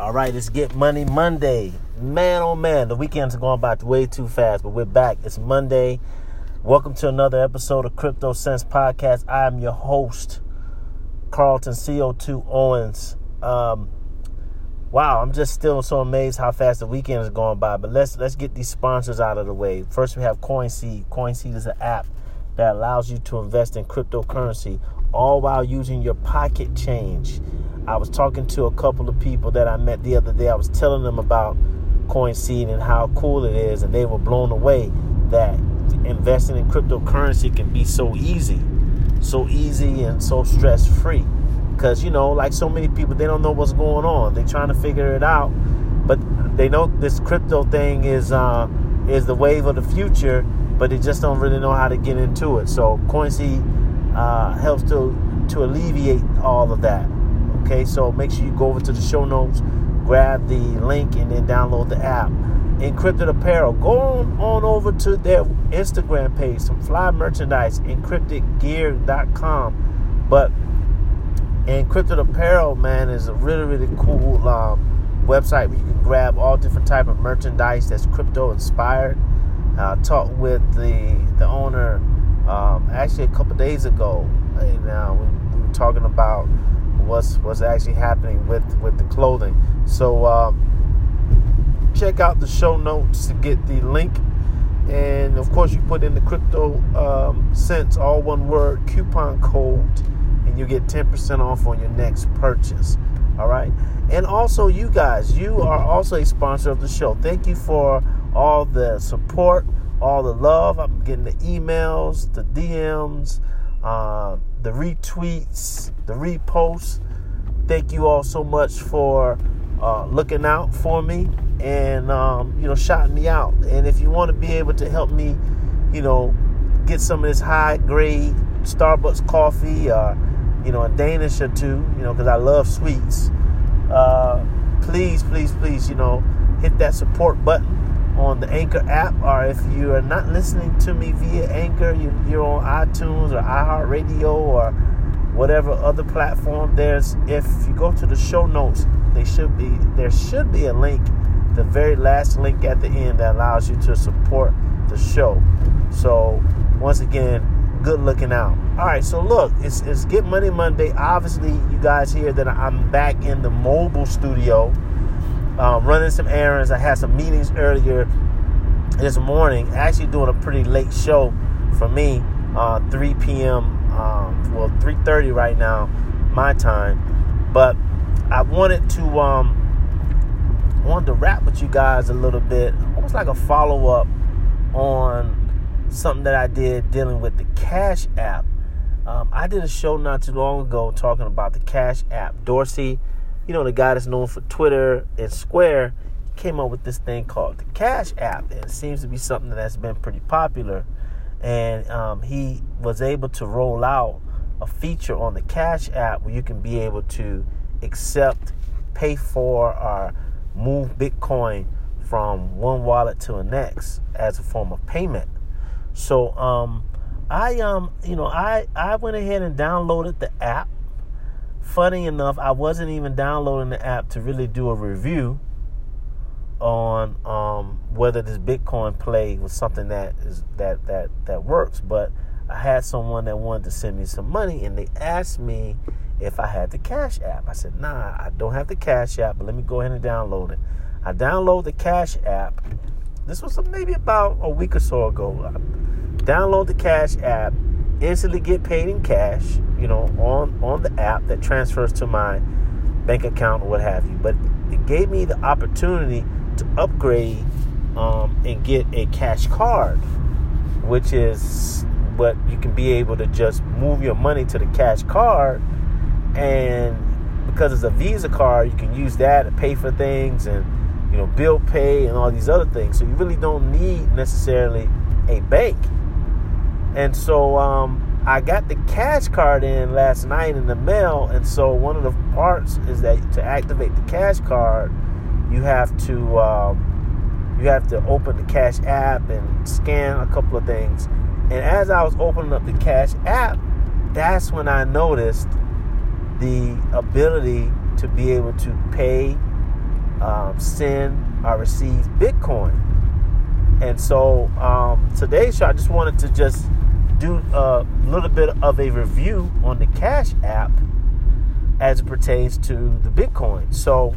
All right, it's Get Money Monday. Man, oh man, the weekend's going by way too fast, but we're back. It's Monday. Welcome to another episode of Crypto Sense Podcast. I am your host, Carlton CO2 Owens. Um, wow, I'm just still so amazed how fast the weekend is going by. But let's let's get these sponsors out of the way. First, we have CoinSeed. CoinSeed is an app that allows you to invest in cryptocurrency, all while using your pocket change. I was talking to a couple of people that I met the other day. I was telling them about CoinSeed and how cool it is, and they were blown away that investing in cryptocurrency can be so easy, so easy and so stress free. Because you know, like so many people, they don't know what's going on. They're trying to figure it out, but they know this crypto thing is uh, is the wave of the future, but they just don't really know how to get into it. So CoinSeed uh, helps to to alleviate all of that. Okay, so make sure you go over to the show notes, grab the link, and then download the app. Encrypted Apparel, go on, on over to their Instagram page, some fly merchandise, encryptedgear.com. But Encrypted Apparel, man, is a really, really cool um, website where you can grab all different type of merchandise that's crypto inspired. I uh, talked with the the owner um, actually a couple days ago, and uh, we, we were talking about what's what's actually happening with with the clothing. So um, check out the show notes to get the link, and of course you put in the crypto um, sense all one word coupon code, and you get ten percent off on your next purchase. All right, and also you guys, you are also a sponsor of the show. Thank you for all the support, all the love. I'm getting the emails, the DMs. Uh, the retweets, the reposts. Thank you all so much for uh, looking out for me and um, you know shouting me out. And if you want to be able to help me, you know, get some of this high grade Starbucks coffee or you know a Danish or two, you know, because I love sweets. Uh, please, please, please, you know, hit that support button on the Anchor app, or if you are not listening to me via Anchor, you, are on iTunes or iHeartRadio or whatever other platform. There's if you go to the show notes, they should be there should be a link, the very last link at the end that allows you to support the show. So once again, good looking out. All right, so look, it's, it's Get Money Monday. Obviously, you guys hear that I'm back in the mobile studio um, running some errands. I had some meetings earlier this morning. Actually, doing a pretty late show for me, uh, 3 p.m. Um, well, 3:30 right now, my time. But I wanted to um, wanted to rap with you guys a little bit, almost like a follow up on something that I did dealing with the Cash App. Um, I did a show not too long ago talking about the Cash App. Dorsey you know, the guy that's known for Twitter and Square came up with this thing called the Cash App, and it seems to be something that's been pretty popular. And um, he was able to roll out a feature on the Cash App where you can be able to accept, pay for, or move Bitcoin from one wallet to the next as a form of payment. So um, I um you know I I went ahead and downloaded the app funny enough, I wasn't even downloading the app to really do a review on um, whether this Bitcoin play was something that is that that that works. But I had someone that wanted to send me some money, and they asked me if I had the Cash App. I said, Nah, I don't have the Cash App, but let me go ahead and download it. I download the Cash App. This was maybe about a week or so ago. I download the Cash App instantly get paid in cash, you know, on on the app that transfers to my bank account or what have you. But it gave me the opportunity to upgrade um, and get a cash card, which is what you can be able to just move your money to the cash card, and because it's a Visa card, you can use that to pay for things and you know bill pay and all these other things. So you really don't need necessarily a bank and so um, I got the cash card in last night in the mail. And so one of the parts is that to activate the cash card, you have to um, you have to open the cash app and scan a couple of things. And as I was opening up the cash app, that's when I noticed the ability to be able to pay um, send or receive Bitcoin. And so um, today's show, I just wanted to just do a little bit of a review on the Cash App as it pertains to the Bitcoin. So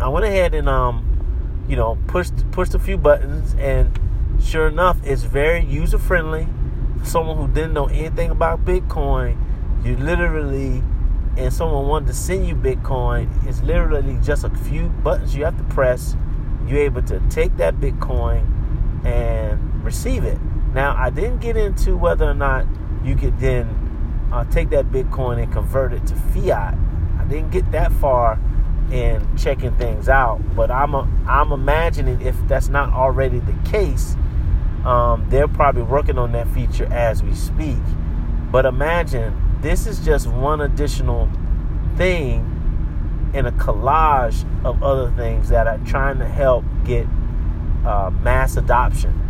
I went ahead and um, you know pushed pushed a few buttons, and sure enough, it's very user friendly. Someone who didn't know anything about Bitcoin, you literally and someone wanted to send you Bitcoin, it's literally just a few buttons you have to press. You're able to take that Bitcoin and receive it. Now, I didn't get into whether or not you could then uh, take that Bitcoin and convert it to fiat. I didn't get that far in checking things out, but I'm a, I'm imagining if that's not already the case, um, they're probably working on that feature as we speak. But imagine this is just one additional thing in a collage of other things that are trying to help get uh, mass adoption.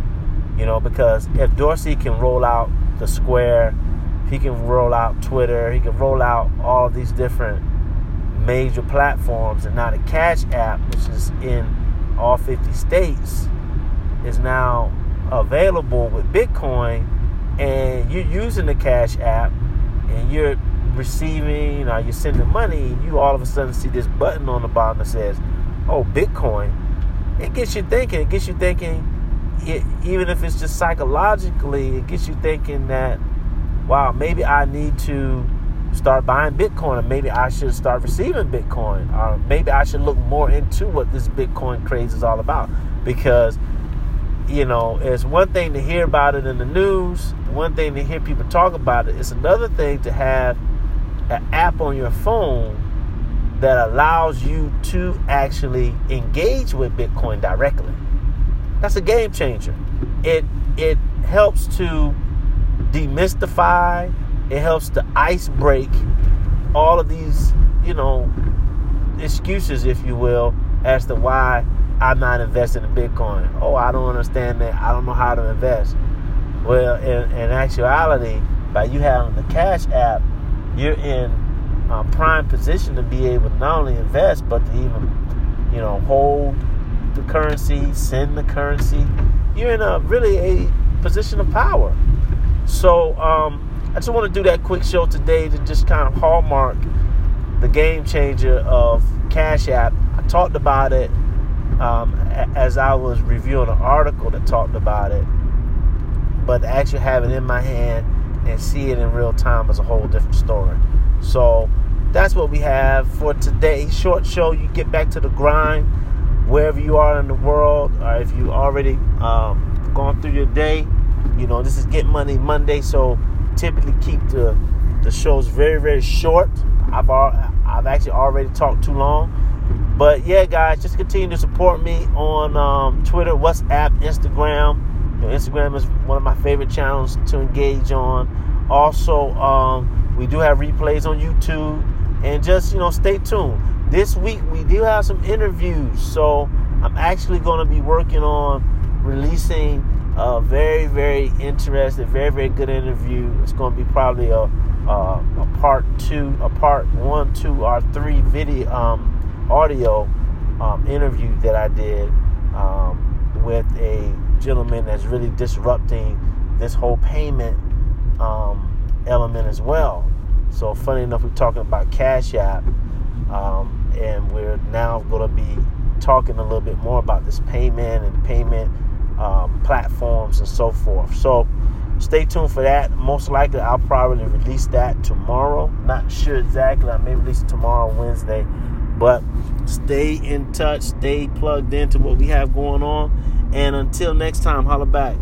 You know, because if Dorsey can roll out the Square, he can roll out Twitter, he can roll out all these different major platforms, and now the Cash App, which is in all 50 states, is now available with Bitcoin, and you're using the Cash App and you're receiving or you're sending money, and you all of a sudden see this button on the bottom that says, "Oh, Bitcoin." It gets you thinking. It gets you thinking. It, even if it's just psychologically, it gets you thinking that, wow, maybe I need to start buying Bitcoin, or maybe I should start receiving Bitcoin, or maybe I should look more into what this Bitcoin craze is all about. Because, you know, it's one thing to hear about it in the news, one thing to hear people talk about it. It's another thing to have an app on your phone that allows you to actually engage with Bitcoin directly. That's a game changer. It it helps to demystify, it helps to ice break all of these, you know, excuses, if you will, as to why I'm not investing in Bitcoin. Oh, I don't understand that. I don't know how to invest. Well, in, in actuality, by you having the Cash app, you're in a prime position to be able to not only invest, but to even, you know, hold the currency, send the currency. You're in a really a position of power. So um, I just want to do that quick show today to just kind of hallmark the game changer of Cash App. I talked about it um, as I was reviewing an article that talked about it but actually have it in my hand and see it in real time is a whole different story. So that's what we have for today. Short show. You get back to the grind wherever you are in the world, or if you already um, gone through your day. You know, this is Get Money Monday, so typically keep the the shows very very short. I've I've actually already talked too long. But yeah, guys, just continue to support me on um, Twitter, WhatsApp, Instagram. You know, Instagram is one of my favorite channels to engage on. Also, um, we do have replays on YouTube, and just you know, stay tuned. This week we do have some interviews, so I'm actually going to be working on releasing a very, very interesting, very, very good interview. It's going to be probably a a, a part two, a part one, two, or three video um, audio um, interview that I did um, with a gentleman that's really disrupting this whole payment um, element as well. So, funny enough, we're talking about Cash App, um, and we're now going to be talking a little bit more about this payment and payment um, platforms and so forth. So, stay tuned for that. Most likely, I'll probably release that tomorrow. Not sure exactly. I may release it tomorrow, Wednesday. But stay in touch, stay plugged into what we have going on. And until next time, holla back.